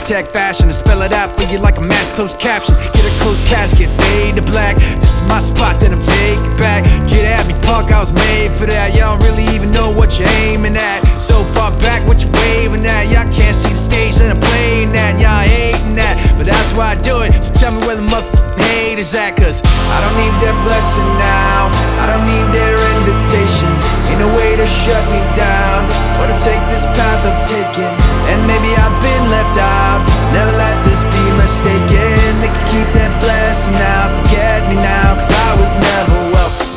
hashtag fashion to spell it out for you like a mass closed caption. Get a closed casket, fade to black. This is my spot that I'm taking back. Get at me, punk, I was made for that. Y'all don't really even know what you're aiming at. So far back, what you waving at? Y'all can't see the stage that I'm playing at. Y'all hating that, but that's why I do it. So tell me where the motherfucking haters at, cause I don't need their blessing now. I don't need their invitation. Ain't no way to shut me down or to take this path of taking. And maybe I've been left out. Never let this be mistaken. They can keep that blessing now. Forget me now, cause I was never welcome.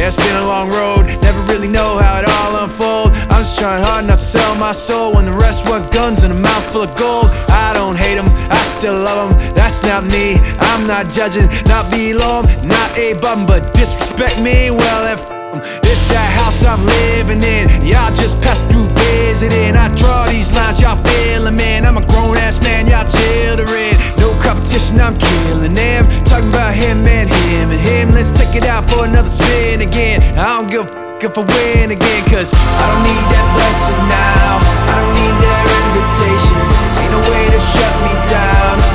Yeah, it's been a long road, never really know how it all unfold. I'm just trying hard not to sell my soul when the rest want guns and a mouth full of gold. I don't hate them, I still love them. That's not me, I'm not judging, not below 'em, not a bum, but disrespect me. Well, if it's that house I'm living in. Y'all just pass through visiting. I draw these lines, y'all feeling, man. I'm a grown ass man, y'all children. No competition, I'm killing them. Talking about him and him and him. Let's take it out for another spin again. I don't give a fuck if I win again, cause I don't need that blessing now. I don't need their invitation. Ain't no way to shut me down.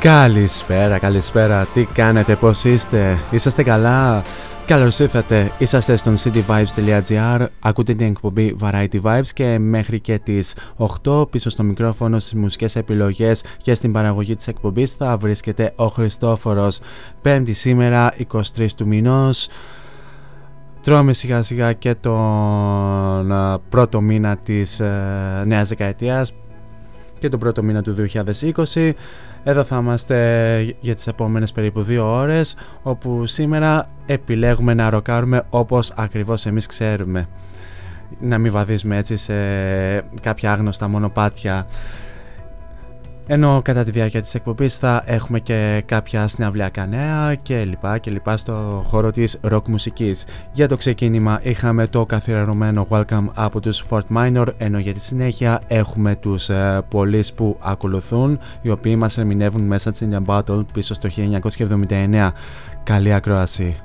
Καλησπέρα, καλησπέρα. Τι κάνετε, πώς είστε, είσαστε καλά; Καλώς ήρθατε, είσαστε στον cityvibes.gr, ακούτε την εκπομπή Variety Vibes και μέχρι και τις 8 πίσω στο μικρόφωνο στις μουσικές επιλογές και στην παραγωγή της εκπομπής θα βρίσκεται ο Χριστόφορος. Πέμπτη σήμερα, 23 του μηνός. Τρώμε σιγά σιγά και τον α, πρώτο μήνα της ε, νέας δεκαετίας και τον πρώτο μήνα του 2020. Εδώ θα είμαστε για τις επόμενες περίπου δύο ώρες όπου σήμερα επιλέγουμε να ροκάρουμε όπως ακριβώς εμείς ξέρουμε. Να μην βαδίζουμε έτσι σε κάποια άγνωστα μονοπάτια. Ενώ κατά τη διάρκεια της εκπομπής θα έχουμε και κάποια συναυλιακά νέα και λοιπά και λοιπά στο χώρο της rock μουσικής. Για το ξεκίνημα είχαμε το καθιερωμένο Welcome από τους Fort Minor ενώ για τη συνέχεια έχουμε τους ε, πολλείς που ακολουθούν οι οποίοι μας ερμηνεύουν μέσα στην Battle πίσω στο 1979. Καλή ακρόαση.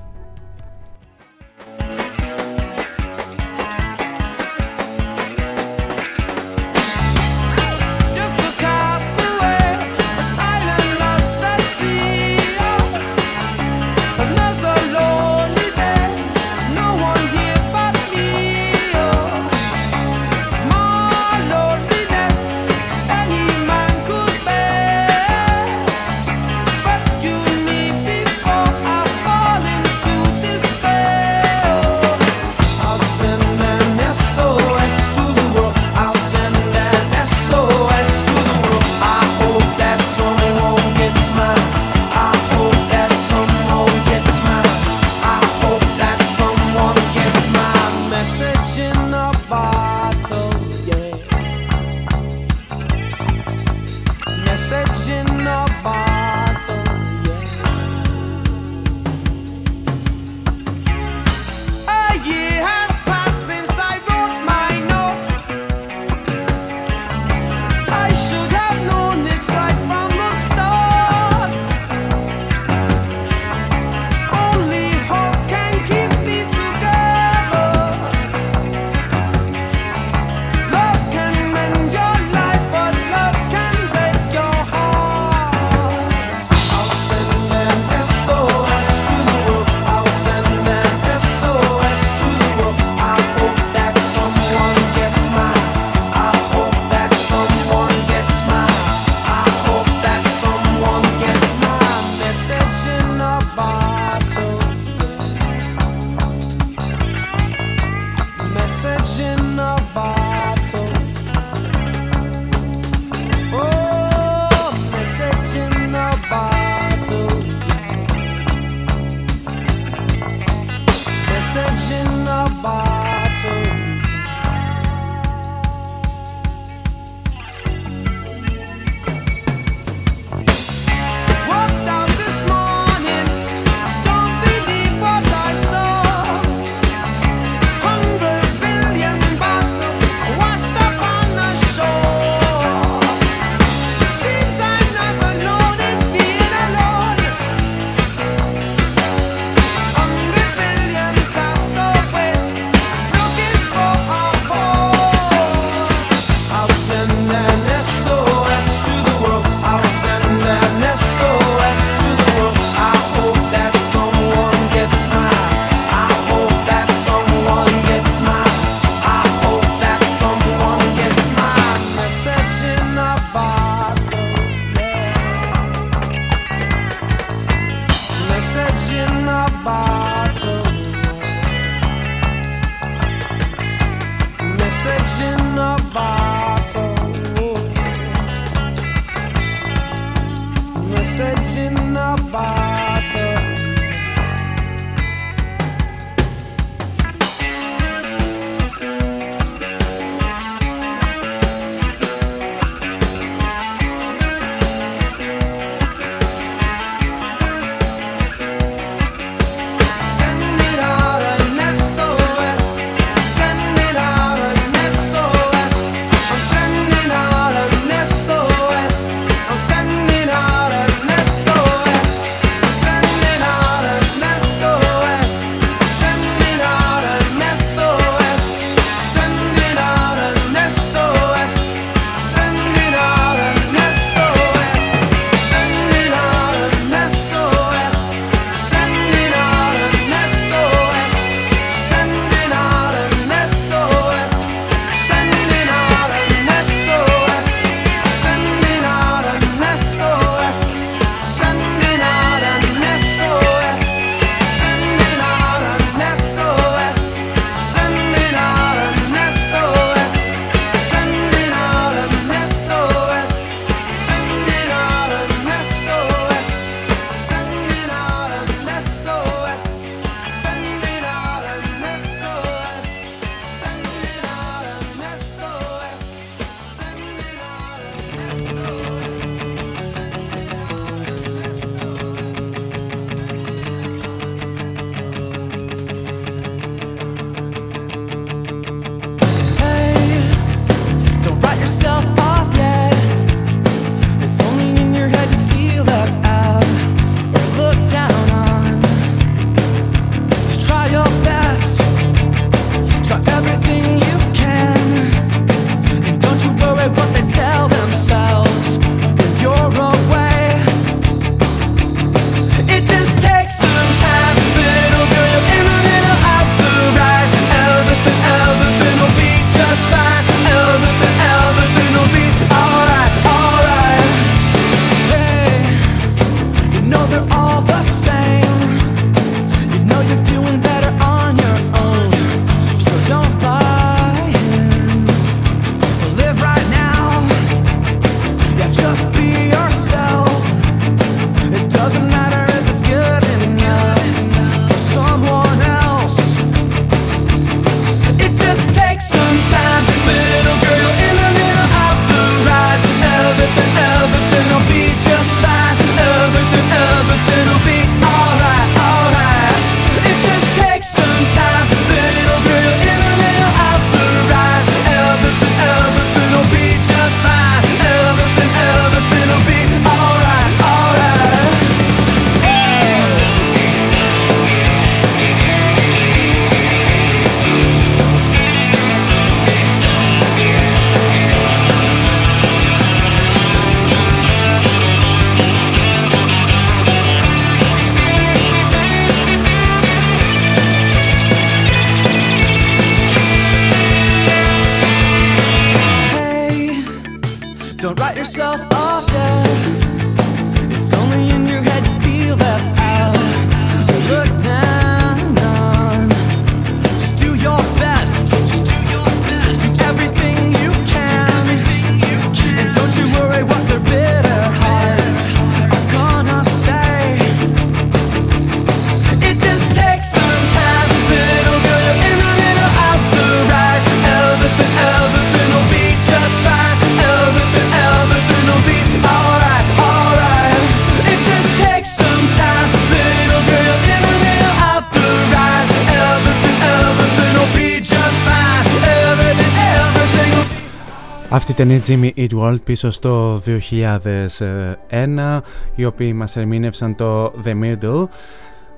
Αυτή ήταν η Jimmy Eat World πίσω στο 2001 οι οποίοι μας ερμήνευσαν το The Middle.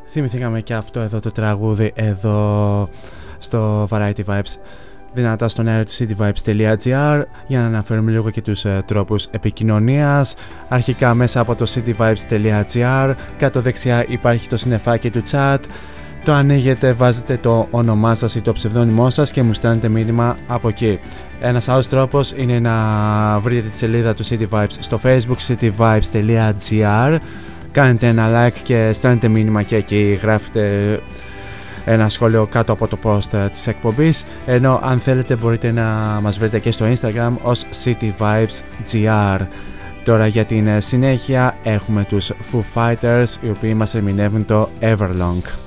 Θυμηθήκαμε και αυτό εδώ το τραγούδι εδώ στο Variety Vibes. Δυνατά στον αέρα του cityvibes.gr για να αναφέρουμε λίγο και τους ε, τρόπους επικοινωνίας. Αρχικά μέσα από το cityvibes.gr κάτω δεξιά υπάρχει το συνεφάκι του chat το ανοίγετε, βάζετε το όνομά σας ή το ψευδόνυμό σας και μου στέλνετε μήνυμα από εκεί. Ένας άλλος τρόπος είναι να βρείτε τη σελίδα του City Vibes στο facebook cityvibes.gr Κάνετε ένα like και στέλνετε μήνυμα και εκεί γράφετε ένα σχόλιο κάτω από το post της εκπομπής ενώ αν θέλετε μπορείτε να μας βρείτε και στο Instagram ως cityvibesgr Τώρα για την συνέχεια έχουμε τους Foo Fighters οι οποίοι μας ερμηνεύουν το Everlong.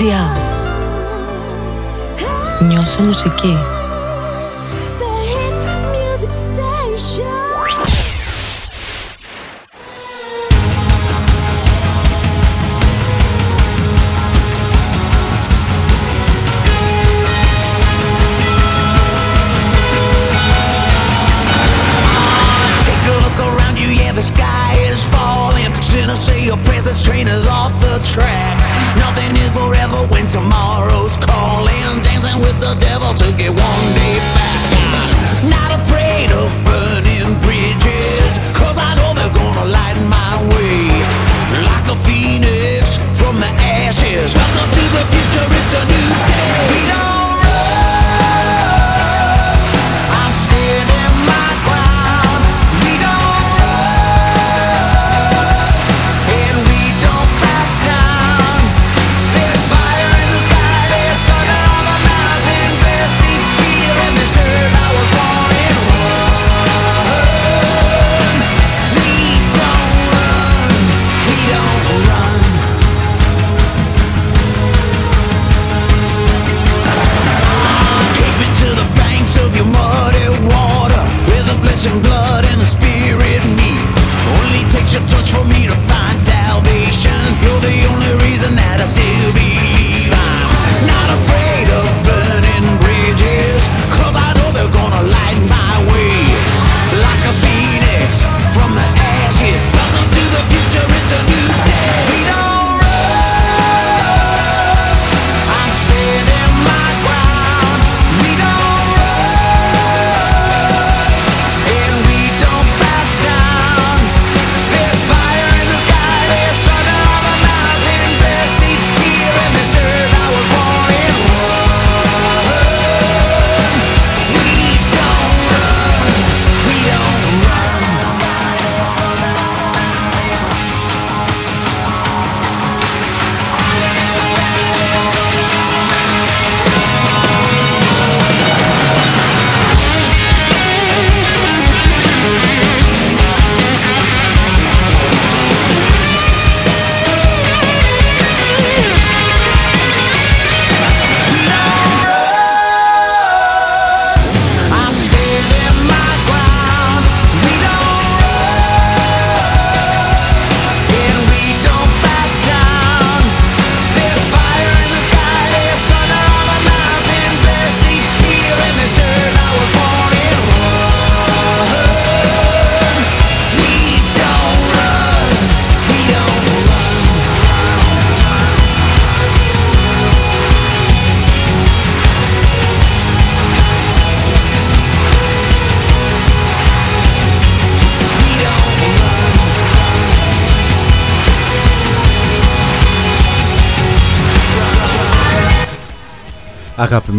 Yeah.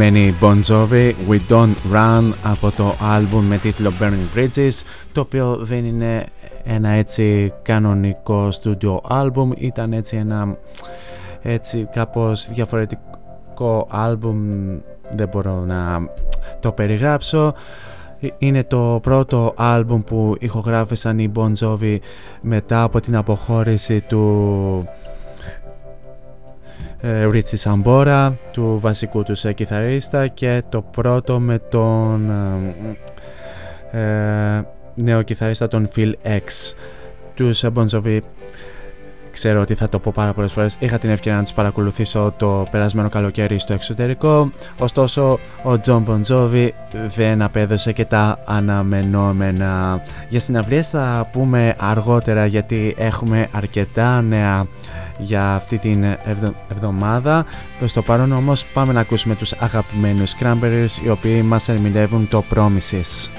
Μένει Bon Jovi We Don't Run από το άλμπουμ με τίτλο Burning Bridges το οποίο δεν είναι ένα έτσι κανονικό studio album ήταν έτσι ένα έτσι κάπως διαφορετικό album δεν μπορώ να το περιγράψω. Είναι το πρώτο άλμπουμ που ηχογράφησαν οι Bon Jovi μετά από την αποχώρηση του ε, Ρίτσι Σαμπόρα, του βασικού τους κιθαρίστα και το πρώτο με τον ε, ε, νέο κιθαρίστα τον Phil X. Τους Bon Jovi ξέρω ότι θα το πω πάρα πολλές φορές. Είχα την ευκαιρία να τους παρακολουθήσω το περασμένο καλοκαίρι στο εξωτερικό. Ωστόσο, ο Τζον Μποντζόβι δεν απέδωσε και τα αναμενόμενα. Για συναυλίες θα πούμε αργότερα γιατί έχουμε αρκετά νέα για αυτή την εβδομάδα. Προς το παρόν όμως, πάμε να ακούσουμε τους αγαπημένους Cranberries οι οποίοι μας ερμηνεύουν το Promises.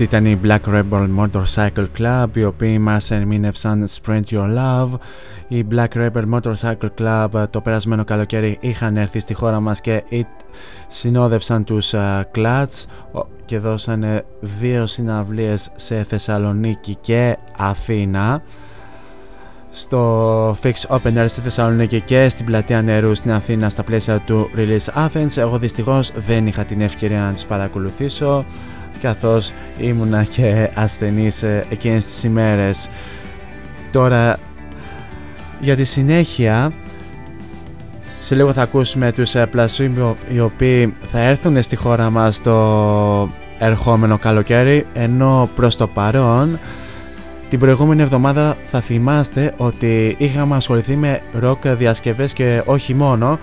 Αυτή ήταν η Black Rebel Motorcycle Club, οι οποίοι μας ερμήνευσαν Sprint Your Love. Η Black Rebel Motorcycle Club το περασμένο καλοκαίρι είχαν έρθει στη χώρα μας και συνόδευσαν τους uh, Clutch και δώσανε δύο συναυλίες σε Θεσσαλονίκη και Αθήνα στο Fix Open Air στη Θεσσαλονίκη και στην πλατεία νερού στην Αθήνα στα πλαίσια του Release Athens. Εγώ δυστυχώς δεν είχα την ευκαιρία να τους παρακολουθήσω καθώς ήμουνα και ασθενής ε, εκείνες τις ημέρες. Τώρα για τη συνέχεια σε λίγο θα ακούσουμε τους Placebo οι οποίοι θα έρθουν στη χώρα μας το ερχόμενο καλοκαίρι ενώ προς το παρόν την προηγούμενη εβδομάδα θα θυμάστε ότι είχαμε ασχοληθεί με ροκ διασκευές και όχι μόνο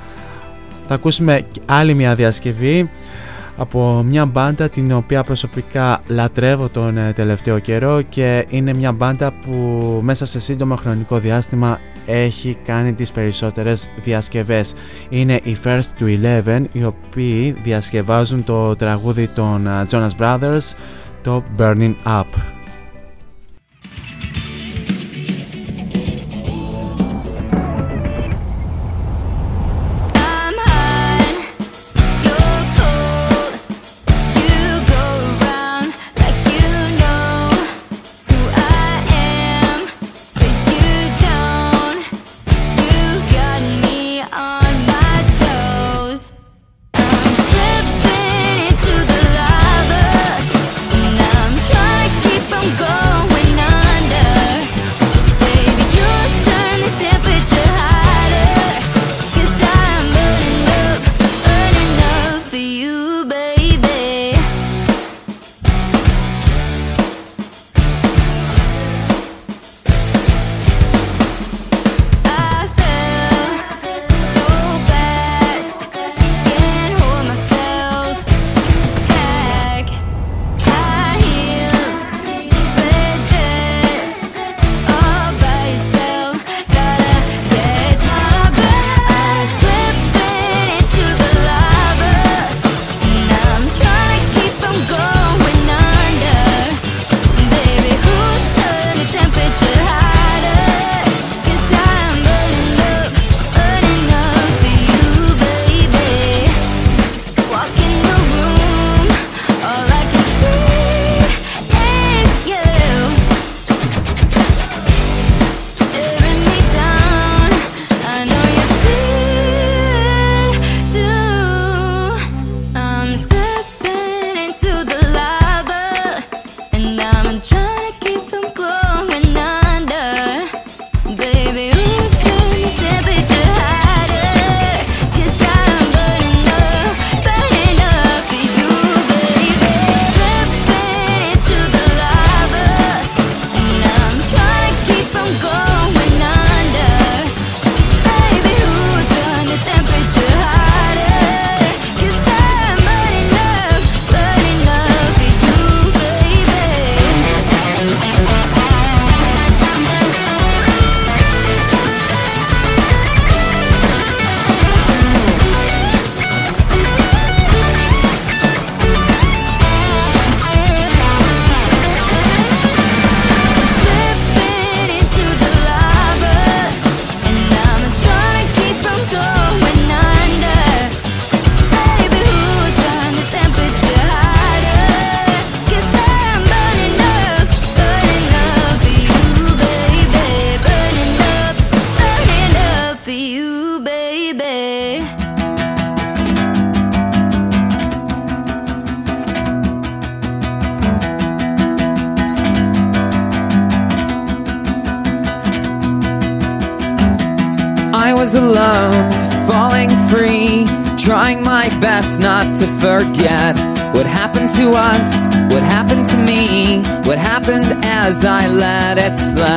θα ακούσουμε άλλη μια διασκευή από μια μπάντα την οποία προσωπικά λατρεύω τον ε, τελευταίο καιρό και είναι μια μπάντα που μέσα σε σύντομο χρονικό διάστημα έχει κάνει τις περισσότερες διασκευές. Είναι οι First to Eleven οι οποίοι διασκευάζουν το τραγούδι των ε, Jonas Brothers το Burning Up.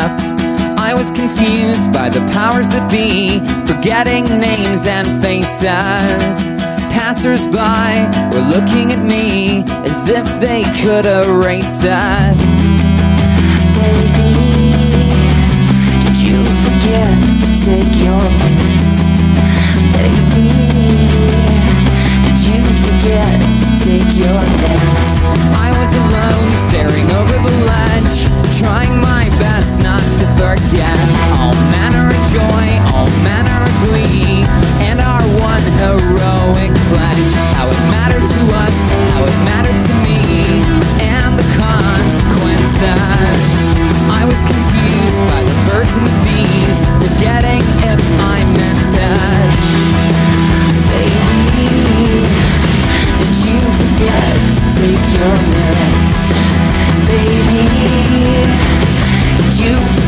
Slip. I was confused by the powers that be, forgetting names and faces. Passers-by were looking at me as if they could erase it. Baby, did you forget to take your meds? Baby, did you forget to take your meds? I was alone, free together. All manner of joy, all manner of glee, and our one heroic pledge. How it mattered to us, how it mattered to me, and the consequences. I was confused by the birds and the bees, forgetting if I meant it. Baby, did you forget to take your meds? Baby you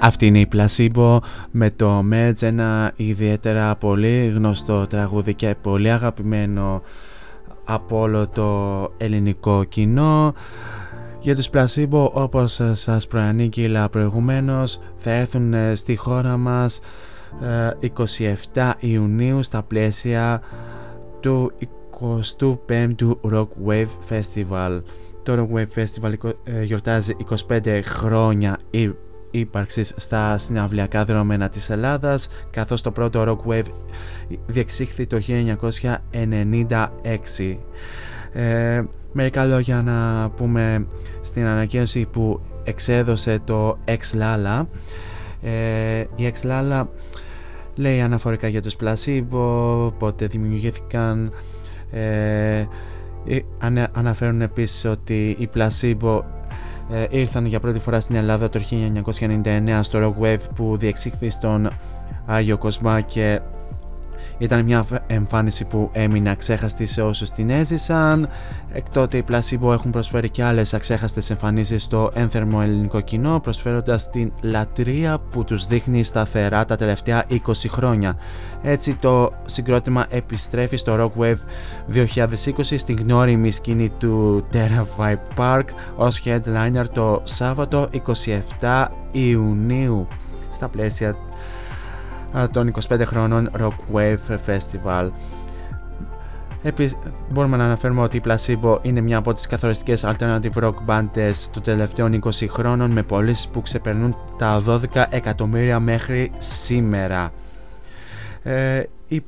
Αυτή είναι η Placebo με το Medge, ένα ιδιαίτερα πολύ γνωστό τραγούδι και πολύ αγαπημένο από όλο το ελληνικό κοινό. Για τους Placebo όπως σας προανήγγειλα προηγουμένως θα έρθουν ε, στη χώρα μας ε, 27 Ιουνίου στα πλαίσια του 25ου Rock Wave Festival. Το Rock Wave Festival ε, γιορτάζει 25 χρόνια ύ- ύπαρξης στα συναυλιακά δρόμενα της Ελλάδας καθώς το πρώτο Rock Wave διεξήχθη το 1996. Ε, μερικά λόγια να πούμε στην ανακοίνωση που εξέδωσε το Ex Lala. Ε, η Ex Lala λέει αναφορικά για τους Placebo, πότε δημιουργήθηκαν. Ε, ε, ανε- αναφέρουν επίσης ότι οι Placebo ε, ήρθαν για πρώτη φορά στην Ελλάδα το 1999 στο Rock Wave που διεξήχθη στον Άγιο Κοσμά και ήταν μια φ- εμφάνιση που έμεινε αξέχαστη σε όσους την έζησαν. Εκ τότε οι Placebo έχουν προσφέρει και άλλες αξέχαστες εμφανίσεις στο ένθερμο ελληνικό κοινό, προσφέροντας την λατρεία που τους δείχνει σταθερά τα τελευταία 20 χρόνια. Έτσι το συγκρότημα επιστρέφει στο Rock Wave 2020 στην γνώριμη σκηνή του Terra Vibe Park ως headliner το Σάββατο 27 Ιουνίου στα πλαίσια α, των 25 χρόνων Rock Wave Festival. Επίσης, μπορούμε να αναφέρουμε ότι η Placebo είναι μια από τις καθοριστικές alternative rock bands των τελευταίων 20 χρόνων με πωλήσεις που ξεπερνούν τα 12 εκατομμύρια μέχρι σήμερα. Ε, οι-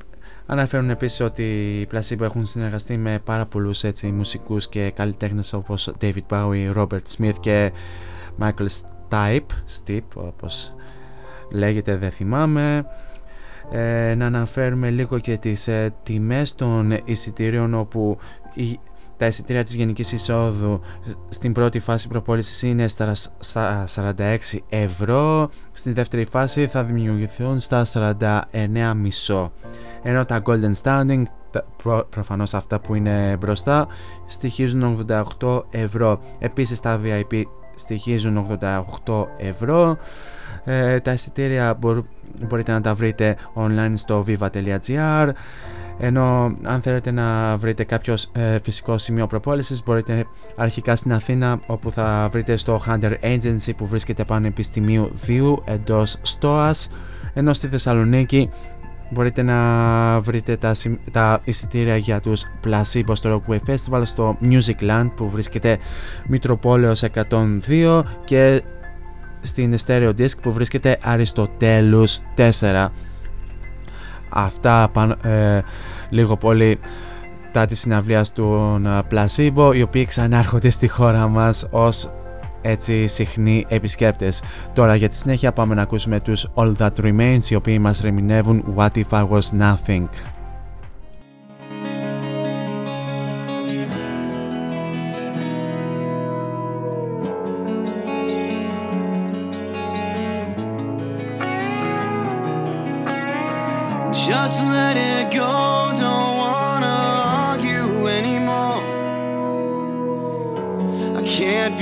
Αναφέρουν επίσης ότι οι Placebo έχουν συνεργαστεί με πάρα πολλούς έτσι, μουσικούς και καλλιτέχνες όπως David Bowie, Robert Smith και Michael Stipe, Stipe όπως λέγεται δεν θυμάμαι ε, να αναφέρουμε λίγο και τις ε, τιμές των εισιτήριων όπου η, τα εισιτήρια της Γενικής Εισόδου στην πρώτη φάση προπόλησης είναι στα, στα 46 ευρώ. Στην δεύτερη φάση θα δημιουργηθούν στα 49,5 ενώ τα Golden Standing τα- προ, προφανώς αυτά που είναι μπροστά στοιχίζουν 88 ευρώ. Επίσης τα VIP στοιχίζουν 88 ευρώ ε, τα εισιτήρια μπορ- μπορείτε να τα βρείτε online στο viva.gr ενώ αν θέλετε να βρείτε κάποιος ε, φυσικό σημείο προπόλησης μπορείτε αρχικά στην Αθήνα όπου θα βρείτε στο Hunter Agency που βρίσκεται πάνω επιστημίου 2 εντός Στόας. Ενώ στη Θεσσαλονίκη μπορείτε να βρείτε τα, συμ- τα εισιτήρια για τους Placebo στο Rockway Festival στο Music Land που βρίσκεται Μητροπόλεως 102 και στην Stereo Disc που βρίσκεται Αριστοτέλους 4 αυτά πάνω, ε, λίγο πολύ τα της συναυλίας του Placebo οι οποίοι ξανάρχονται στη χώρα μας ως έτσι συχνοί επισκέπτες. Τώρα για τη συνέχεια πάμε να ακούσουμε τους All That Remains οι οποίοι μας ρεμινεύουν What If I Was Nothing.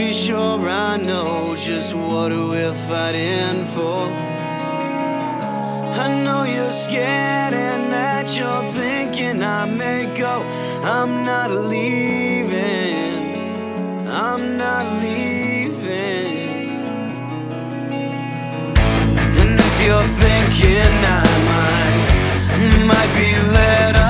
Be sure I know just what we're fighting for. I know you're scared and that you're thinking I may go. I'm not leaving, I'm not leaving. And if you're thinking I might, might be led astray,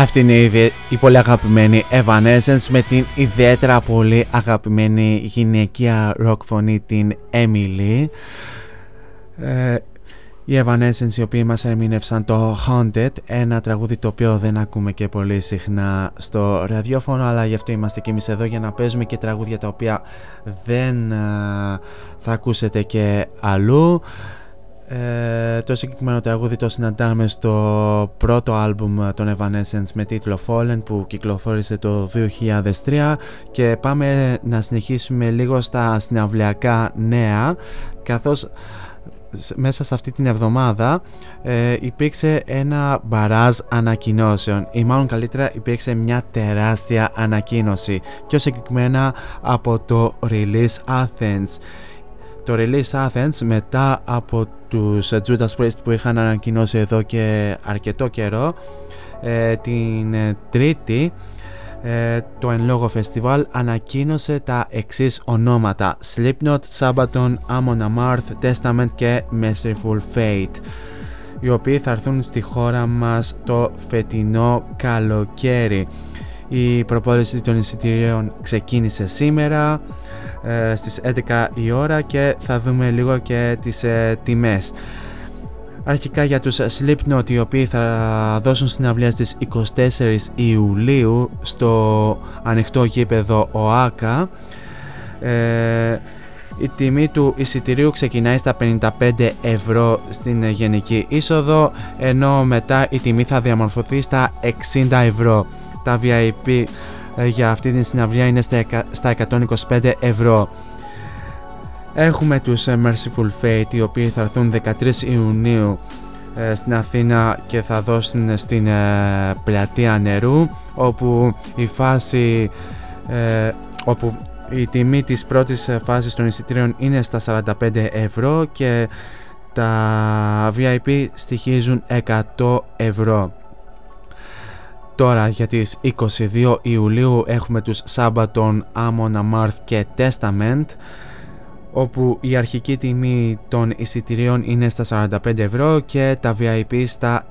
Αυτή είναι η, η πολύ αγαπημένη Evanescence με την ιδιαίτερα πολύ αγαπημένη γυναικεία rock φωνή την Emily. Ε, οι Evanescence οι οποίοι μας ερμήνευσαν το Haunted, ένα τραγούδι το οποίο δεν ακούμε και πολύ συχνά στο ραδιόφωνο αλλά γι' αυτό είμαστε και εμείς εδώ για να παίζουμε και τραγούδια τα οποία δεν θα ακούσετε και αλλού. Ε, το συγκεκριμένο τραγούδι το συναντάμε στο πρώτο άλμπουμ των Evanescence με τίτλο Fallen που κυκλοφόρησε το 2003 και πάμε να συνεχίσουμε λίγο στα συναυλιακά νέα καθώς μέσα σε αυτή την εβδομάδα ε, υπήρξε ένα μπαράζ ανακοινώσεων. Ή μάλλον καλύτερα υπήρξε μια τεράστια ανακοίνωση πιο συγκεκριμένα από το Release Athens το Release Athens μετά από τους Judas Priest που είχαν ανακοινώσει εδώ και αρκετό καιρό ε, την τρίτη ε, το εν λόγω φεστιβάλ ανακοίνωσε τα εξής ονόματα Slipknot, Sabaton, Amon Amarth, Testament και Merciful Fate οι οποίοι θα έρθουν στη χώρα μας το φετινό καλοκαίρι. Η προπόληση των εισιτηρίων ξεκίνησε σήμερα ε, στις 11 η ώρα και θα δούμε λίγο και τις ε, τιμές. Αρχικά για τους Slipknot οι οποίοι θα δώσουν συναυλία στις 24 Ιουλίου στο ανοιχτό γήπεδο ΟΑΚΑ ε, η τιμή του εισιτηρίου ξεκινάει στα 55 ευρώ στην γενική είσοδο ενώ μετά η τιμή θα διαμορφωθεί στα 60 ευρώ. Τα VIP ε, για αυτή την συναυλία είναι στα 125 ευρώ. Έχουμε τους ε, Merciful Fate οι οποίοι θα έρθουν 13 Ιουνίου ε, στην Αθήνα και θα δώσουν στην πλατεία νερού όπου η φάση όπου η τιμή της πρώτης φάσης των εισιτήριων είναι στα 45 ευρώ και τα VIP στοιχίζουν 100 ευρώ. Τώρα για τις 22 Ιουλίου έχουμε τους Sabaton, Amon Amarth και Testament όπου η αρχική τιμή των εισιτηρίων είναι στα 45 ευρώ και τα VIP στα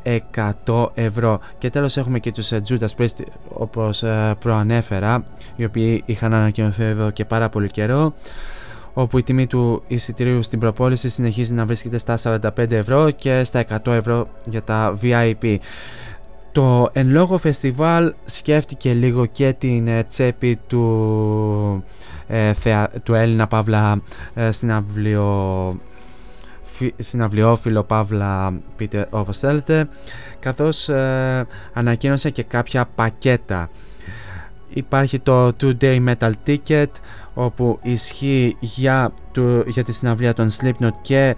100 ευρώ. Και τέλος έχουμε και τους ε, Judas Priest όπως ε, προανέφερα, οι οποίοι είχαν ανακοινωθεί εδώ και πάρα πολύ καιρό όπου η τιμή του εισιτηρίου στην προπόληση συνεχίζει να βρίσκεται στα 45 ευρώ και στα 100 ευρώ για τα VIP. Το εν λόγω φεστιβάλ σκέφτηκε λίγο και την ε, τσέπη του, ε, του Έλληνα Παύλα ε, συναυλιο, συναυλιόφιλο Παύλα πείτε όπως θέλετε καθώς ε, ανακοίνωσε και κάποια πακέτα. Υπάρχει το 2-day metal ticket όπου ισχύει για, του, για τη συναυλία των Slipknot και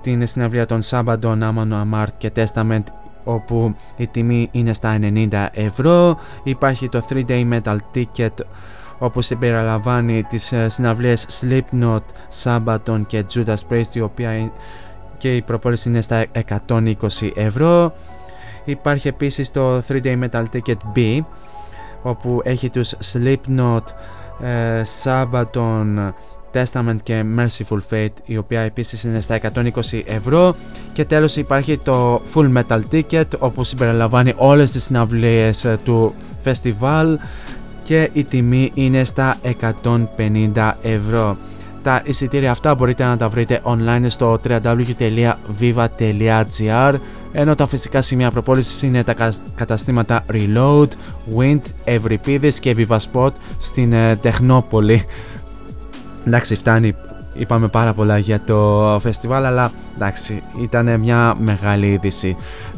την συναυλία των Sabaton, Amon Amarth και Testament όπου η τιμή είναι στα 90 ευρώ. Υπάρχει το 3-day metal ticket όπου συμπεριλαμβάνει τις ε, συναυλίες Slipknot, Sabaton και Judas Priest η οποία και η προπόληση είναι στα 120 ευρώ. Υπάρχει επίσης το 3-day metal ticket B όπου έχει τους Slipknot, ε, Sabaton, Testament και Merciful Fate η οποία επίσης είναι στα 120 ευρώ. Και τέλος υπάρχει το Full Metal Ticket όπου συμπεριλαμβάνει όλες τις συναυλίες ε, του φεστιβάλ. Και η τιμή είναι στα 150 ευρώ. Τα εισιτήρια αυτά μπορείτε να τα βρείτε online στο www.viva.gr ενώ τα φυσικά σημεία προπόλησης είναι τα καταστήματα Reload, Wind, Ευρυπίδης και Viva στην ε, Τεχνόπολη εντάξει φτάνει είπαμε πάρα πολλά για το φεστιβάλ αλλά εντάξει ήταν μια μεγάλη είδηση.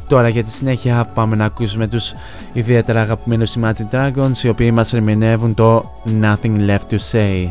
Τώρα για τη συνέχεια πάμε να ακούσουμε τους ιδιαίτερα αγαπημένους Imagine Dragons οι οποίοι μας ερμηνεύουν το Nothing Left To Say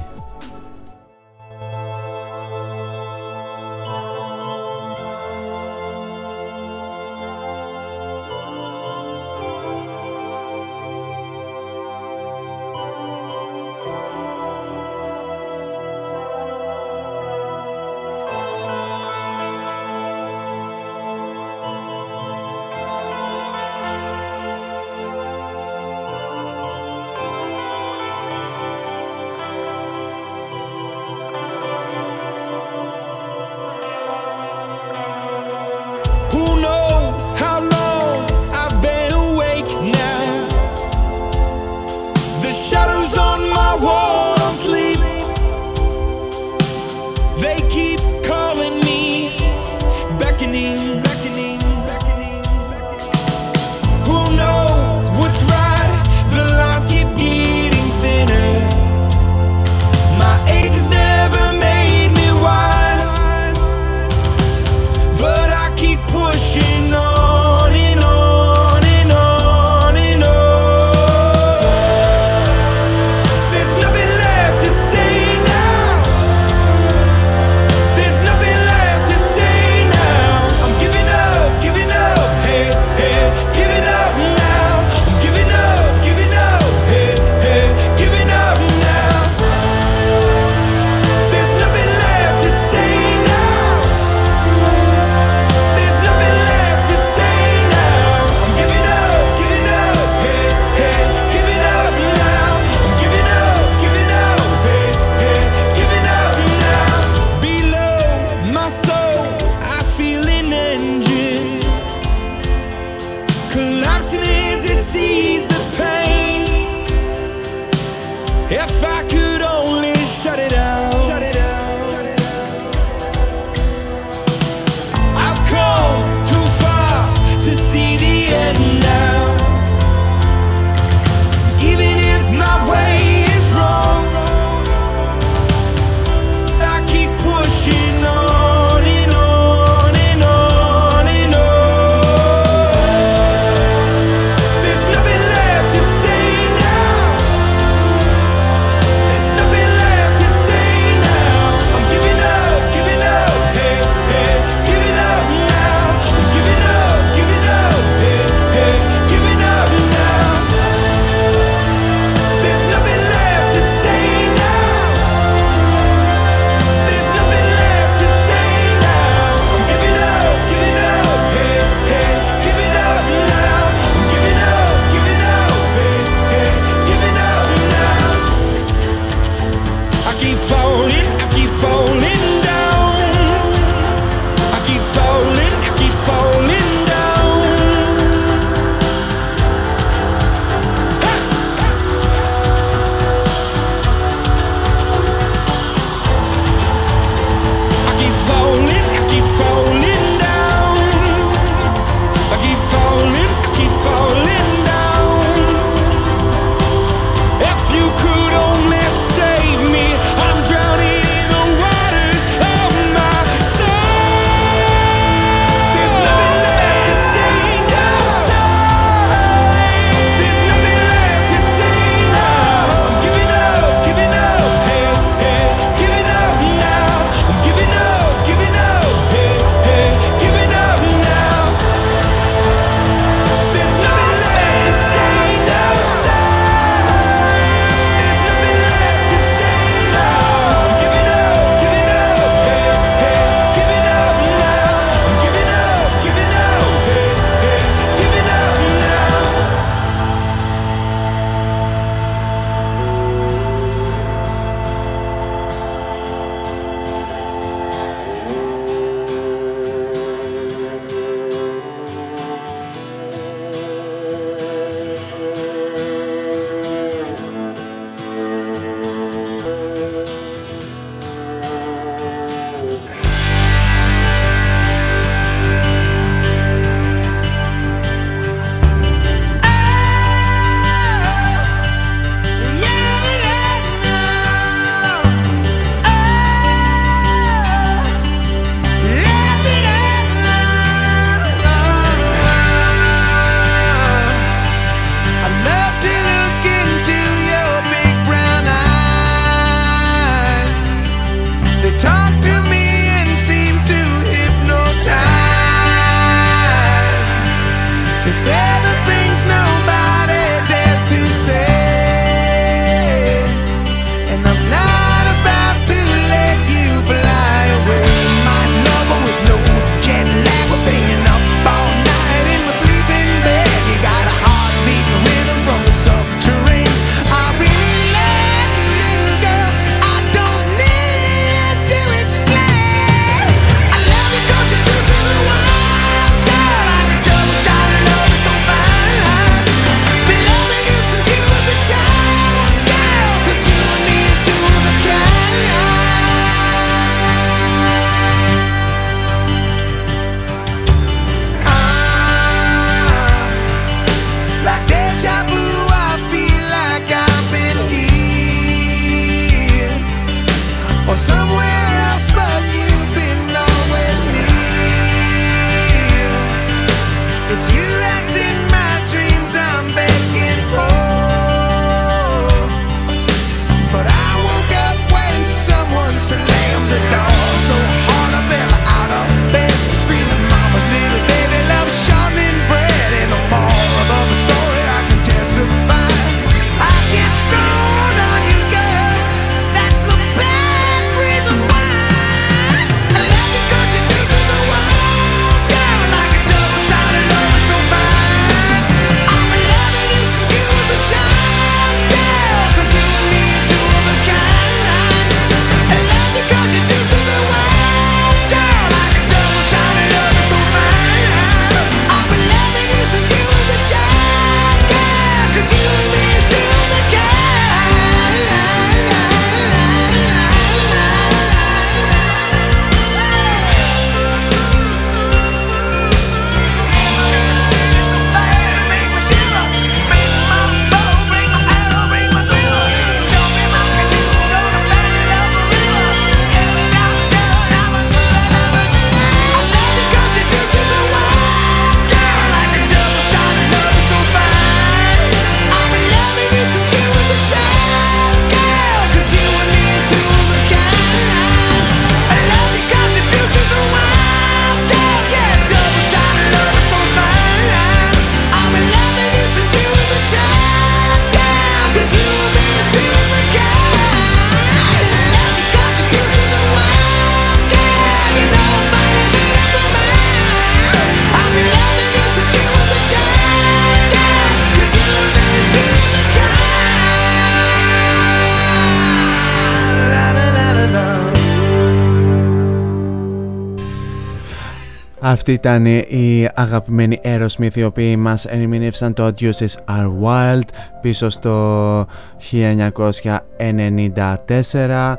Αυτή ήταν η αγαπημένη Aerosmith οι οποίοι μας ερμηνεύσαν το Deuces Are Wild πίσω στο 1994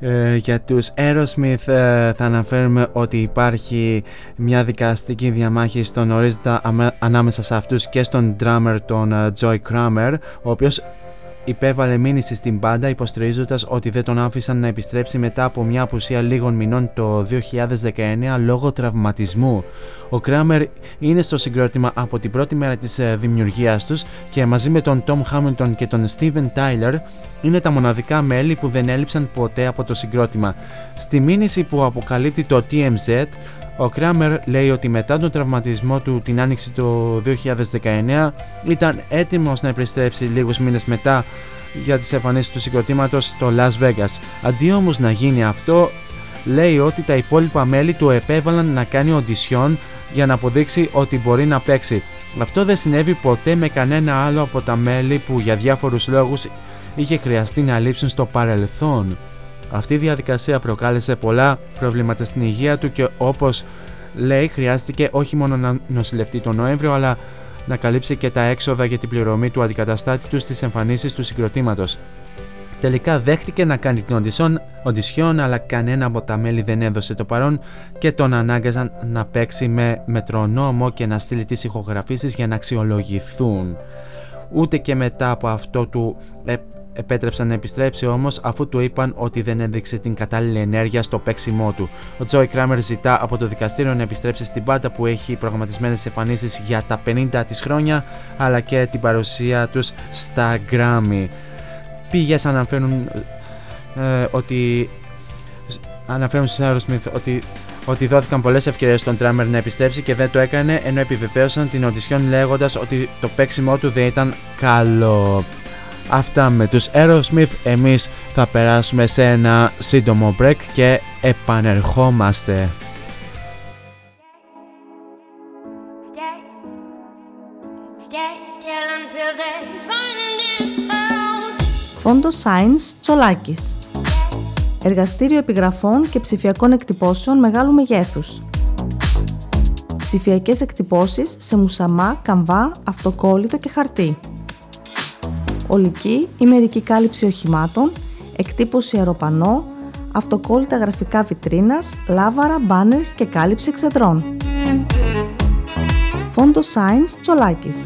ε, για τους Aerosmith ε, θα αναφέρουμε ότι υπάρχει μια δικαστική διαμάχη στον ορίζοντα ανάμεσα σε αυτούς και στον drummer τον ε, Joy Kramer ο οποίος υπέβαλε μήνυση στην πάντα υποστηρίζοντας ότι δεν τον άφησαν να επιστρέψει μετά από μια απουσία λίγων μηνών το 2019 λόγω τραυματισμού. Ο Κράμερ είναι στο συγκρότημα από την πρώτη μέρα της ε, δημιουργίας τους και μαζί με τον Tom Hamilton και τον Steven Tyler είναι τα μοναδικά μέλη που δεν έλειψαν ποτέ από το συγκρότημα. Στη μήνυση που αποκαλύπτει το TMZ, ο Κράμερ λέει ότι μετά τον τραυματισμό του την άνοιξη του 2019 ήταν έτοιμος να επιστρέψει λίγους μήνες μετά για τις εμφανίσεις του συγκροτήματος στο Las Vegas. Αντί όμως να γίνει αυτό, λέει ότι τα υπόλοιπα μέλη του επέβαλαν να κάνει οντισιόν για να αποδείξει ότι μπορεί να παίξει. Αυτό δεν συνέβη ποτέ με κανένα άλλο από τα μέλη που για διάφορους λόγους είχε χρειαστεί να λείψουν στο παρελθόν. Αυτή η διαδικασία προκάλεσε πολλά προβλήματα στην υγεία του και όπως λέει χρειάστηκε όχι μόνο να νοσηλευτεί τον Νοέμβριο αλλά να καλύψει και τα έξοδα για την πληρωμή του αντικαταστάτη του στις εμφανίσεις του συγκροτήματος. Τελικά δέχτηκε να κάνει την οντισιόν αλλά κανένα από τα μέλη δεν έδωσε το παρόν και τον ανάγκαζαν να παίξει με μετρονόμο και να στείλει τις ηχογραφήσεις για να αξιολογηθούν. Ούτε και μετά από αυτό του επέτρεψαν να επιστρέψει όμως αφού του είπαν ότι δεν έδειξε την κατάλληλη ενέργεια στο παίξιμό του. Ο Τζόι Κράμερ ζητά από το δικαστήριο να επιστρέψει στην πάντα που έχει προγραμματισμένες εμφανίσεις για τα 50 της χρόνια αλλά και την παρουσία τους στα Grammy. Πήγε αναφέρουν ε, ότι αναφέρουν στους Aerosmith ότι, ότι δόθηκαν πολλές ευκαιρίες στον Τράμερ να επιστρέψει και δεν το έκανε ενώ επιβεβαίωσαν την οντισιόν λέγοντας ότι το παίξιμό του δεν ήταν καλό. Αυτά με τους Aerosmith εμείς θα περάσουμε σε ένα σύντομο break και επανερχόμαστε. Φόντο Science Τσολάκης Εργαστήριο επιγραφών και ψηφιακών εκτυπώσεων μεγάλου μεγέθους. Ψηφιακές εκτυπώσεις σε μουσαμά, καμβά, αυτοκόλλητο και χαρτί ολική ή μερική κάλυψη οχημάτων, εκτύπωση αεροπανό, αυτοκόλλητα γραφικά βιτρίνας, λάβαρα, μπάνερς και κάλυψη εξεδρών. Φόντο Science Τσολάκης.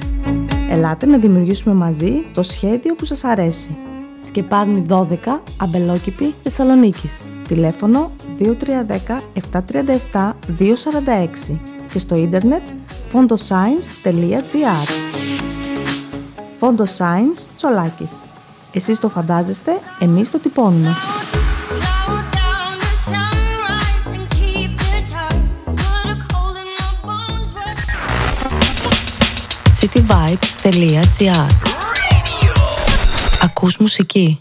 Ελάτε να δημιουργήσουμε μαζί το σχέδιο που σας αρέσει. Σκεπάρνη 12, Αμπελόκηπη, Θεσσαλονίκης. Τηλέφωνο 2310 737 246 και στο ίντερνετ fondoscience.gr Φόντο Science Τσολάκης. Εσείς το φαντάζεστε, εμείς το τυπώνουμε. cityvibes.gr Ακούς μουσική.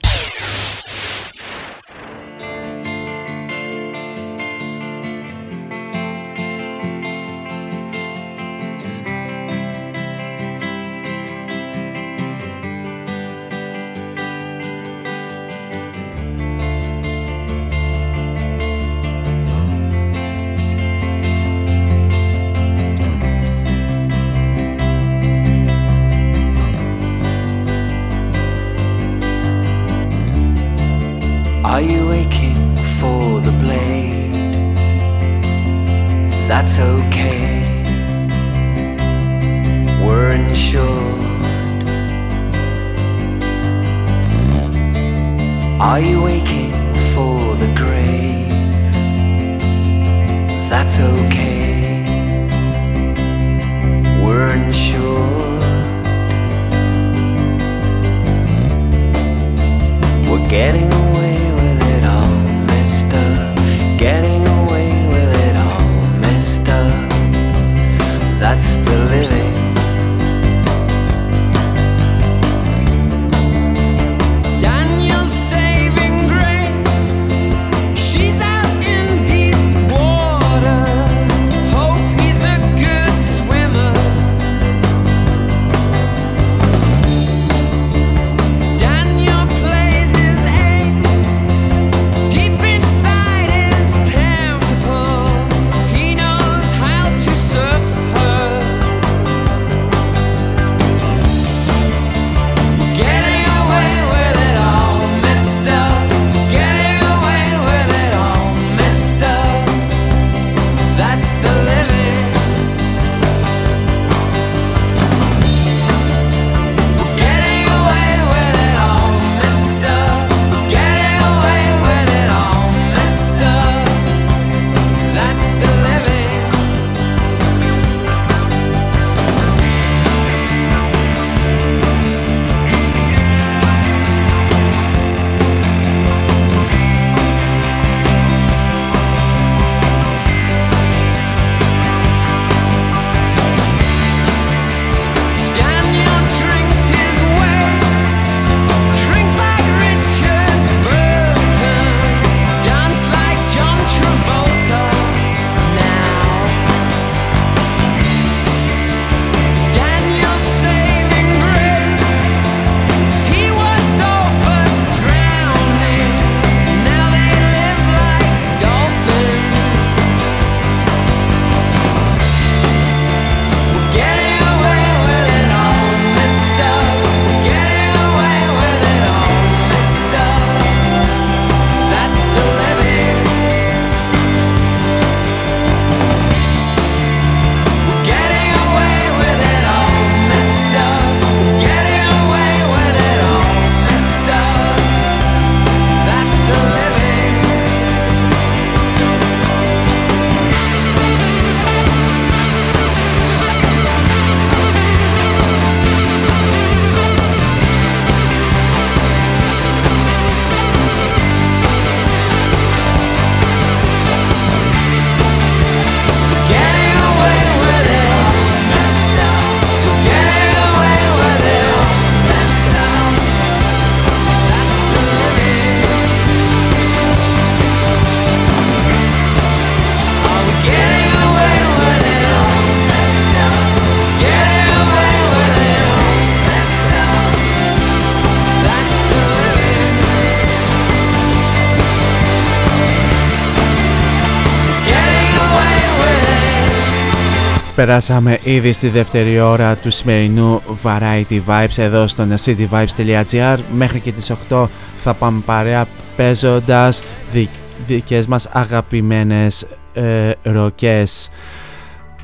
Περάσαμε ήδη στη δεύτερη ώρα του σημερινού Variety Vibes εδώ στο cityvibes.gr Μέχρι και τις 8 θα πάμε παρέα παίζοντας δι- δικές μας αγαπημένες ε, ροκές.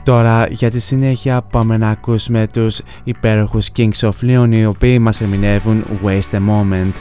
Τώρα για τη συνέχεια πάμε να ακούσουμε τους υπέροχους Kings of Leon οι οποίοι μας ερμηνεύουν Waste a Moment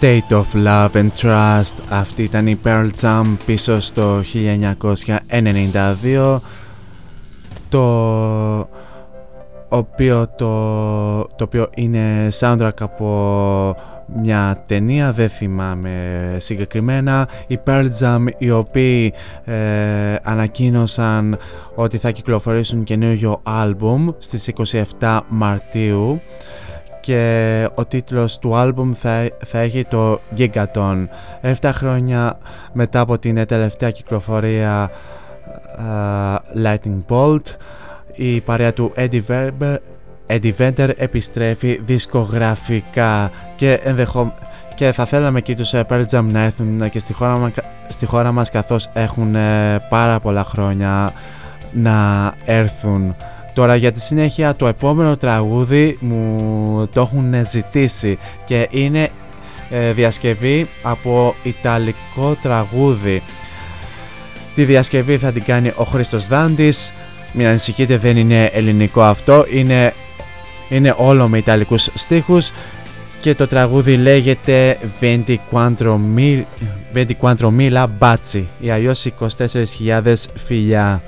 State of Love and Trust. Αυτή ήταν η Pearl Jam πίσω στο 1992 το οποίο, το, το οποίο είναι soundtrack από μια ταινία, δεν θυμάμαι συγκεκριμένα, οι Pearl Jam οι οποίοι ε, ανακοίνωσαν ότι θα κυκλοφορήσουν καινούργιο άλμπουμ στις 27 Μαρτίου και ο τίτλος του άλμπουμ θα, θα έχει το Gigaton. 7 χρόνια μετά από την τελευταία κυκλοφορία uh, Lightning Bolt η παρέα του Eddie Vedder, Eddie Vedder επιστρέφει δισκογραφικά και ενδεχο... και θα θέλαμε και τους ε, Pearl Jam να έρθουν και στη χώρα, μα... στη χώρα μας καθώς έχουν ε, πάρα πολλά χρόνια να έρθουν. Τώρα για τη συνέχεια το επόμενο τραγούδι μου το έχουν ζητήσει και είναι ε, διασκευή από ιταλικό τραγούδι. Τη διασκευή θα την κάνει ο Χρήστος Δάντης. Μην ανησυχείτε δεν είναι ελληνικό αυτό, είναι, είναι όλο με ιταλικούς στίχους και το τραγούδι λέγεται 24 mila baci ή αλλιώς 24.000 φιλιά.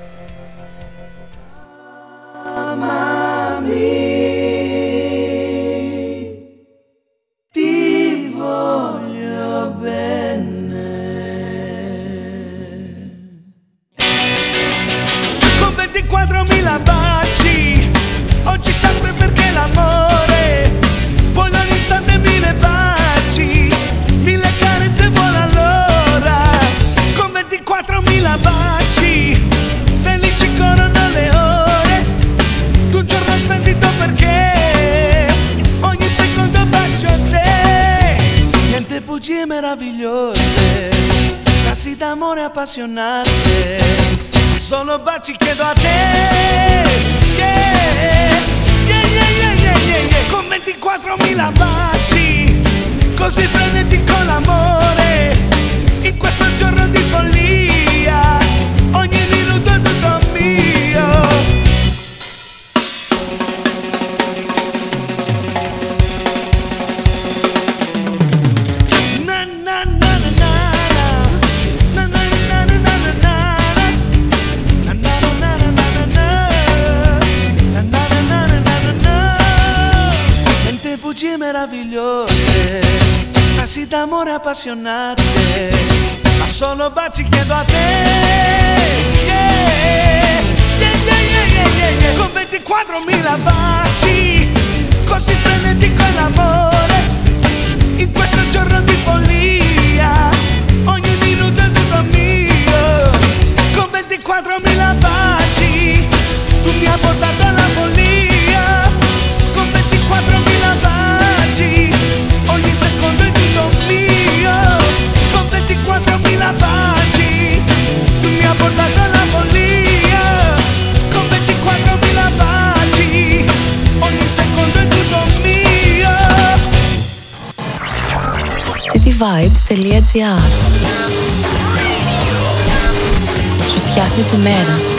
Bugie meravigliose Frasi d'amore appassionate. Solo baci chiedo a te. Yeah, yeah, yeah, yeah, yeah, yeah, yeah. Con 24.000 baci Così frenetico l'amore. In questo giorno di follia meravigliose Frasi d'amore appassionate Ma solo baci chiedo a te. Yeah, yeah, yeah. Con 24.000 baci Così frenetico è l'amore in questo giorno di follia ogni minuto è tutto mio. Con 24.000 baci tu mi hai portato alla follia. Con 24.000 Κοπετικό αντροπίλα παντζή. Δουνιαπορτά τα σε κοντά του Σου φτιάχνει το μέρα.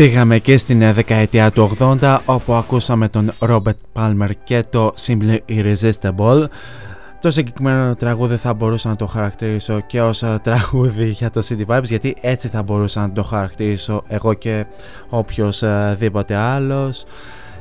Πήγαμε και στην ε, δεκαετία του 80 όπου ακούσαμε τον Robert Palmer και το Simply Irresistible. Το συγκεκριμένο τραγούδι θα μπορούσα να το χαρακτηρίσω και ως ε, τραγούδι για το City Vibes γιατί έτσι θα μπορούσα να το χαρακτηρίσω εγώ και οποιοδήποτε άλλος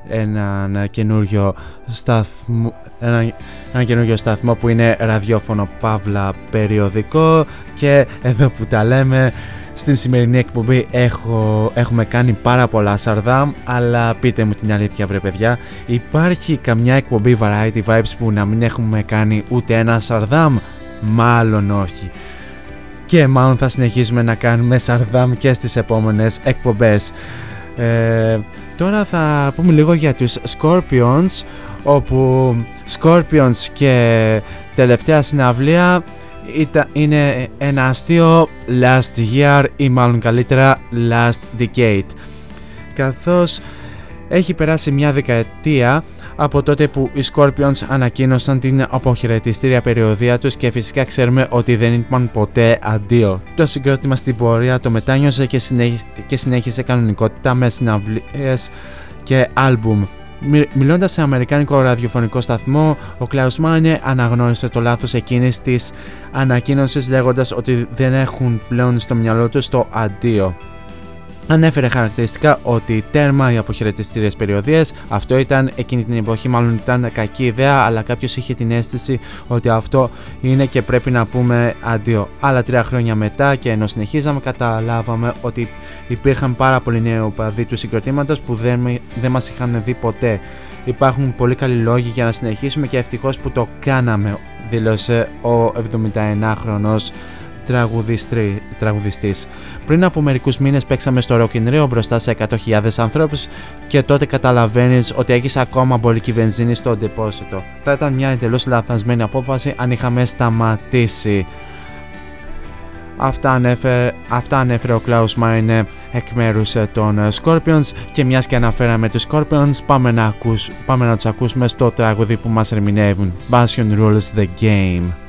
έναν ε, καινούριο σταθμό, ένα, ένα καινούριο σταθμό που είναι ραδιόφωνο παύλα περιοδικό και εδώ που τα λέμε στην σημερινή εκπομπή έχω, έχουμε κάνει πάρα πολλά Σαρδάμ αλλά πείτε μου την αλήθεια βρε παιδιά υπάρχει καμιά εκπομπή Variety Vibes που να μην έχουμε κάνει ούτε ένα Σαρδάμ; Μάλλον όχι. Και μάλλον θα συνεχίσουμε να κάνουμε Σαρδάμ και στις επόμενες εκπομπές. Ε, τώρα θα πούμε λίγο για τους Scorpions όπου Scorpions και τελευταία συναυλία ήταν, είναι ένα αστείο last year ή μάλλον καλύτερα last decade καθώς έχει περάσει μια δεκαετία από τότε που οι Scorpions ανακοίνωσαν την αποχαιρετιστήρια περιοδία τους και φυσικά ξέρουμε ότι δεν είπαν ποτέ αντίο. Το συγκρότημα στην πορεία το μετάνιωσε και, συνέχι- και συνέχισε κανονικότητα με συναυλίες και άλμπουμ. Μι- Μιλώντας σε αμερικάνικο ραδιοφωνικό σταθμό, ο Klaus Meine αναγνώρισε το λάθος εκείνης της ανακοίνωσης λέγοντας ότι δεν έχουν πλέον στο μυαλό τους το αντίο. Ανέφερε χαρακτηριστικά ότι τέρμα οι αποχαιρετιστήριες περιοδίες, αυτό ήταν εκείνη την εποχή μάλλον ήταν κακή ιδέα, αλλά κάποιος είχε την αίσθηση ότι αυτό είναι και πρέπει να πούμε αντίο. Άλλα τρία χρόνια μετά και ενώ συνεχίζαμε καταλάβαμε ότι υπήρχαν πάρα πολλοί νέοι οπαδοί του συγκροτήματος που δεν, με- δεν μας είχαν δει ποτέ. Υπάρχουν πολύ καλοί λόγοι για να συνεχίσουμε και ευτυχώς που το κάναμε, δήλωσε ο 71χρονος τραγουδιστρι- τραγουδιστής. Πριν από μερικούς μήνες παίξαμε στο Rock in Rio μπροστά σε 100.000 ανθρώπους και τότε καταλαβαίνεις ότι έχεις ακόμα μπολική βενζίνη στο ντεπόσιτο. Θα ήταν μια εντελώς λαθασμένη απόφαση αν είχαμε σταματήσει. Αυτά ανέφερε, αυτά ανέφερε ο Klaus Meine εκ μέρους ε, των ε, Scorpions και μιας και αναφέραμε τους Scorpions πάμε να, ακούς, πάμε να τους ακούσουμε στο τραγούδι που μας ερμηνεύουν Bastion Rules the Game.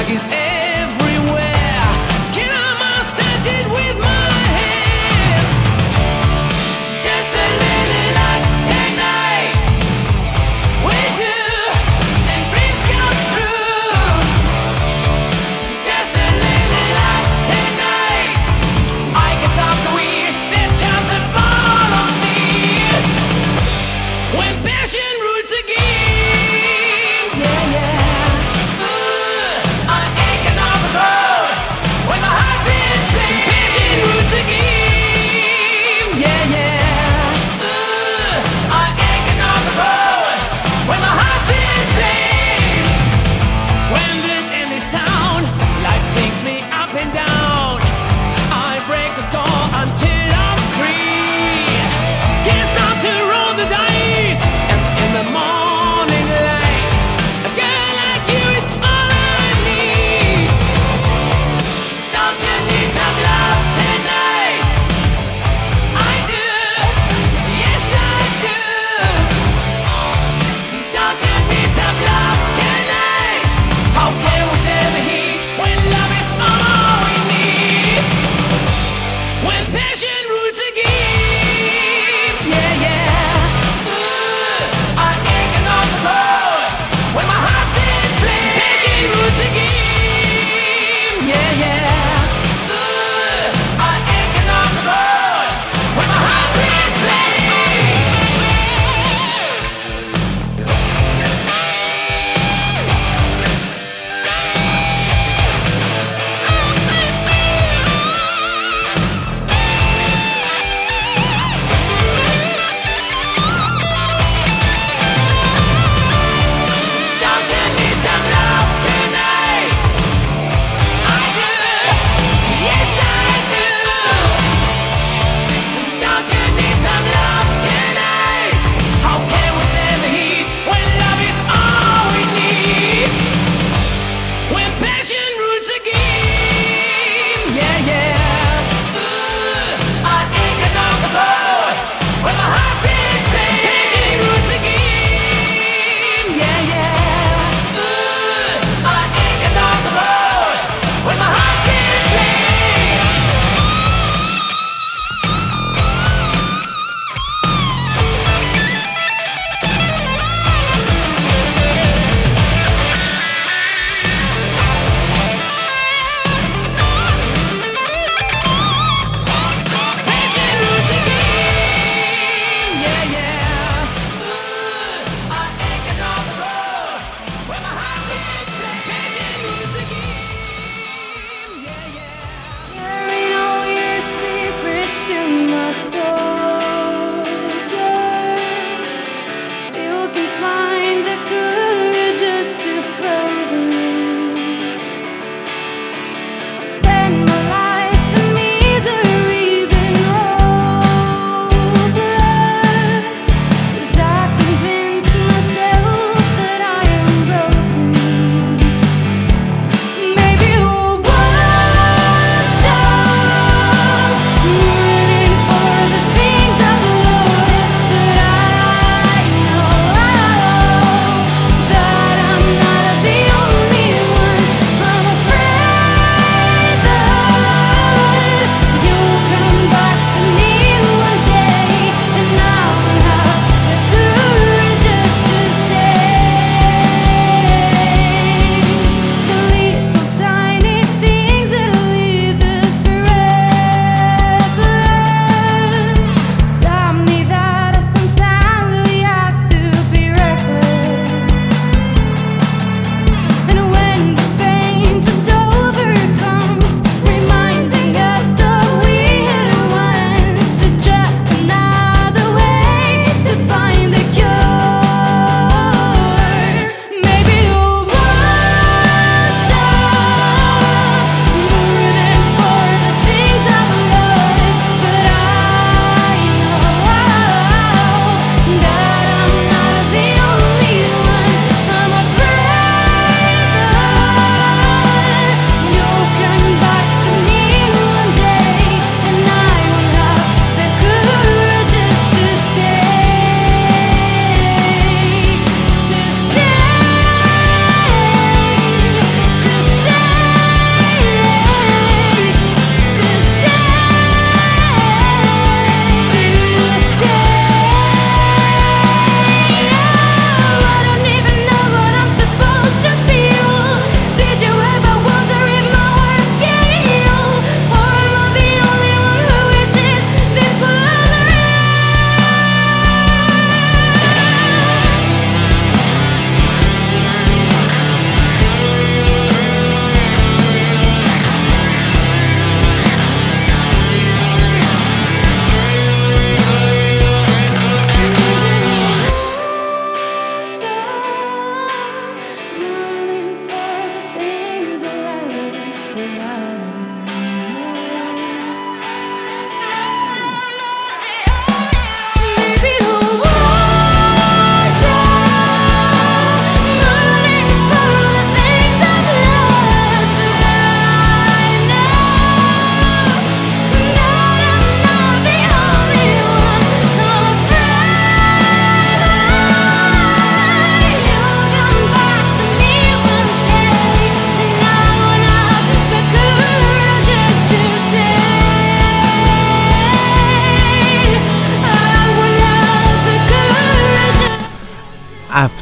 like it's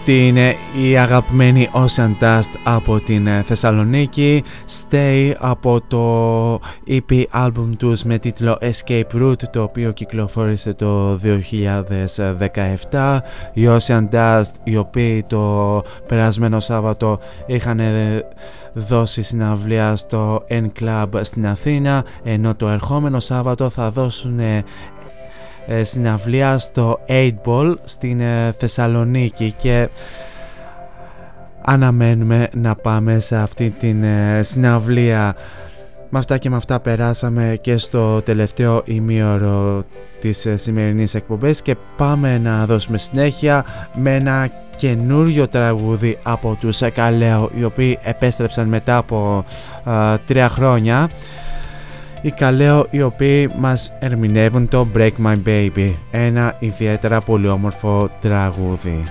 Αυτή είναι η αγαπημένη Ocean Dust από την ε, Θεσσαλονίκη. Stay από το EP album τους με τίτλο Escape Route το οποίο κυκλοφόρησε το 2017 η Ocean Dust οι οποίοι το περασμένο Σάββατο είχαν ε, δώσει συναυλία στο N-Club στην Αθήνα ενώ το ερχόμενο Σάββατο θα δώσουν ε, συναυλία στο 8 Ball στην ε, Θεσσαλονίκη και αναμένουμε να πάμε σε αυτή την ε, συναυλία. Με αυτά και με αυτά περάσαμε και στο τελευταίο ημίωρο της σημερινής εκπομπής και πάμε να δώσουμε συνέχεια με ένα καινούριο τραγούδι από τους Καλέο οι οποίοι επέστρεψαν μετά από τρία χρόνια οι Καλέο οι οποίοι μας ερμηνεύουν το Break My Baby, ένα ιδιαίτερα πολύ όμορφο τραγούδι.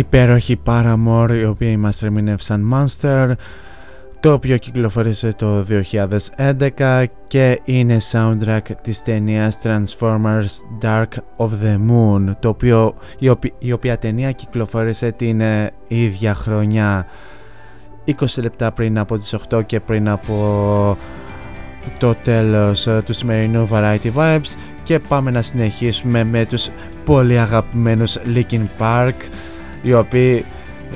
Υπέροχη Paramore οι οποίοι μας ερμηνεύσαν Monster το οποίο κυκλοφόρησε το 2011 και είναι soundtrack της ταινίας Transformers Dark of the Moon το οποίο, η, οποία, η οποία ταινία κυκλοφόρησε την ε, ίδια χρονιά 20 λεπτά πριν από τις 8 και πριν από το τέλος ε, του σημερινού Variety Vibes. Και πάμε να συνεχίσουμε με τους πολύ αγαπημένους Linkin Park οι οποίοι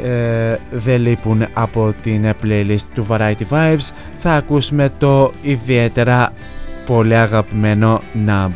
ε, δεν λείπουν από την playlist του Variety Vibes θα ακούσουμε το ιδιαίτερα πολύ αγαπημένο Nub.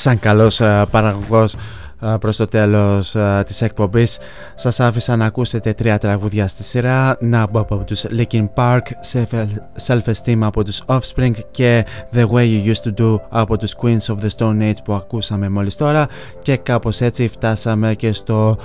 Σαν καλός ε, παραγωγός ε, προς το τέλος ε, της εκπομπής. Σας άφησα να ακούσετε τρία τραγούδια στη σειρά. Να από τους Linkin Park Self Esteem από τους Offspring και The Way You Used To Do από τους Queens of the Stone Age που ακούσαμε μόλις τώρα. Και κάπως έτσι φτάσαμε και στο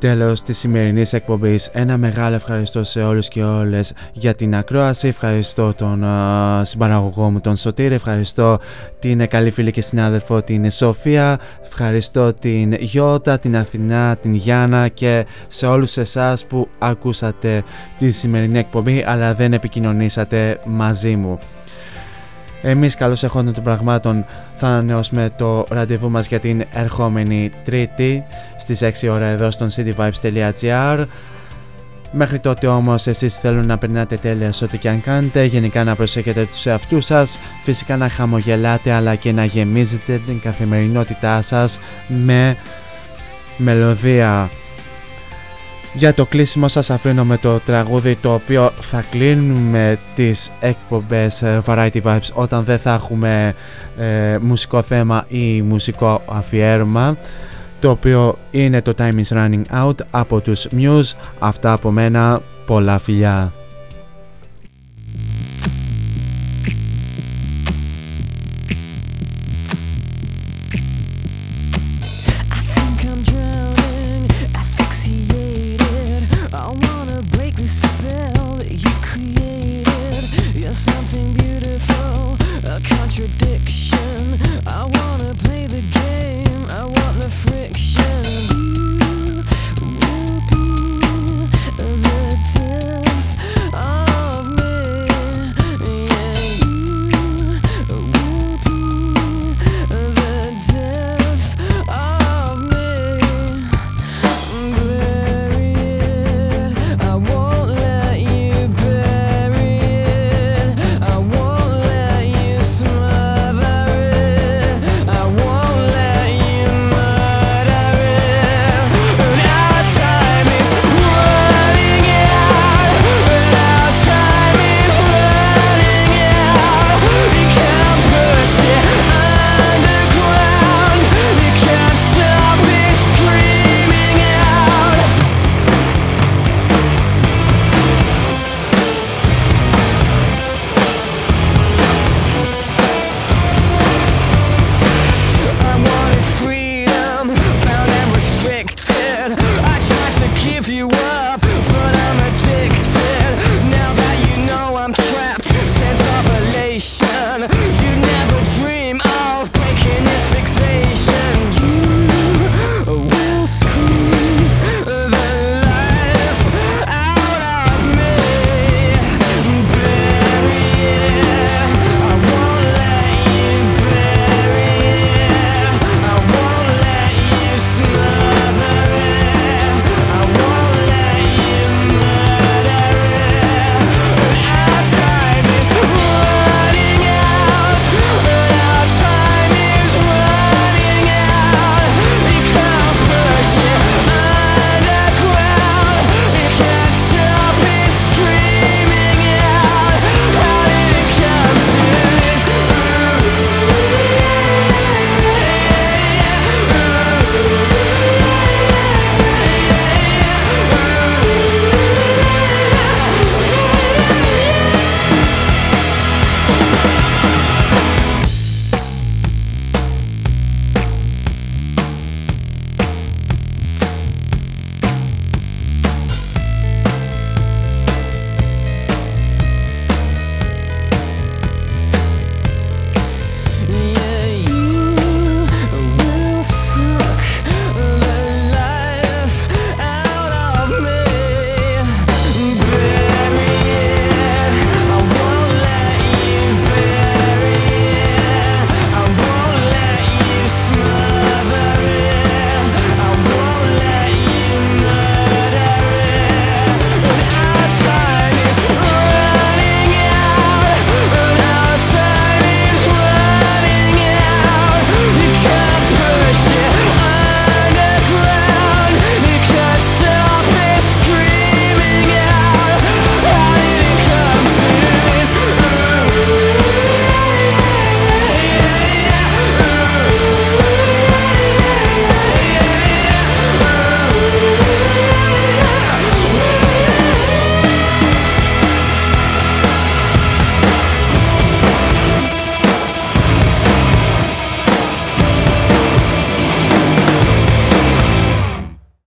Τέλος της σημερινής εκπομπής ένα μεγάλο ευχαριστώ σε όλους και όλες για την ακρόαση. Ευχαριστώ τον α, συμπαραγωγό μου τον Σωτήρη. Ευχαριστώ την καλή φίλη και συνάδελφο την Σοφία. Ευχαριστώ την Γιώτα, την Αθηνά, την Γιάννα και σε όλους εσάς που ακούσατε τη σημερινή εκπομπή αλλά δεν επικοινωνήσατε μαζί μου εμείς καλώς έχοντας των πραγμάτων θα ανανεώσουμε το ραντεβού μας για την ερχόμενη Τρίτη στις 6 ώρα εδώ στον cityvibes.gr Μέχρι τότε όμως εσείς θέλουν να περνάτε τέλεια σε ό,τι και αν κάνετε, γενικά να προσέχετε τους εαυτούς σας, φυσικά να χαμογελάτε αλλά και να γεμίζετε την καθημερινότητά σας με μελωδία για το κλείσιμο σας αφήνω με το τραγούδι το οποίο θα κλείνουμε τις εκπομπές ε, Variety Vibes όταν δεν θα έχουμε ε, μουσικό θέμα ή μουσικό αφιέρωμα το οποίο είναι το Time is Running Out από τους Muse. Αυτά από μένα. Πολλά φιλιά contradiction. I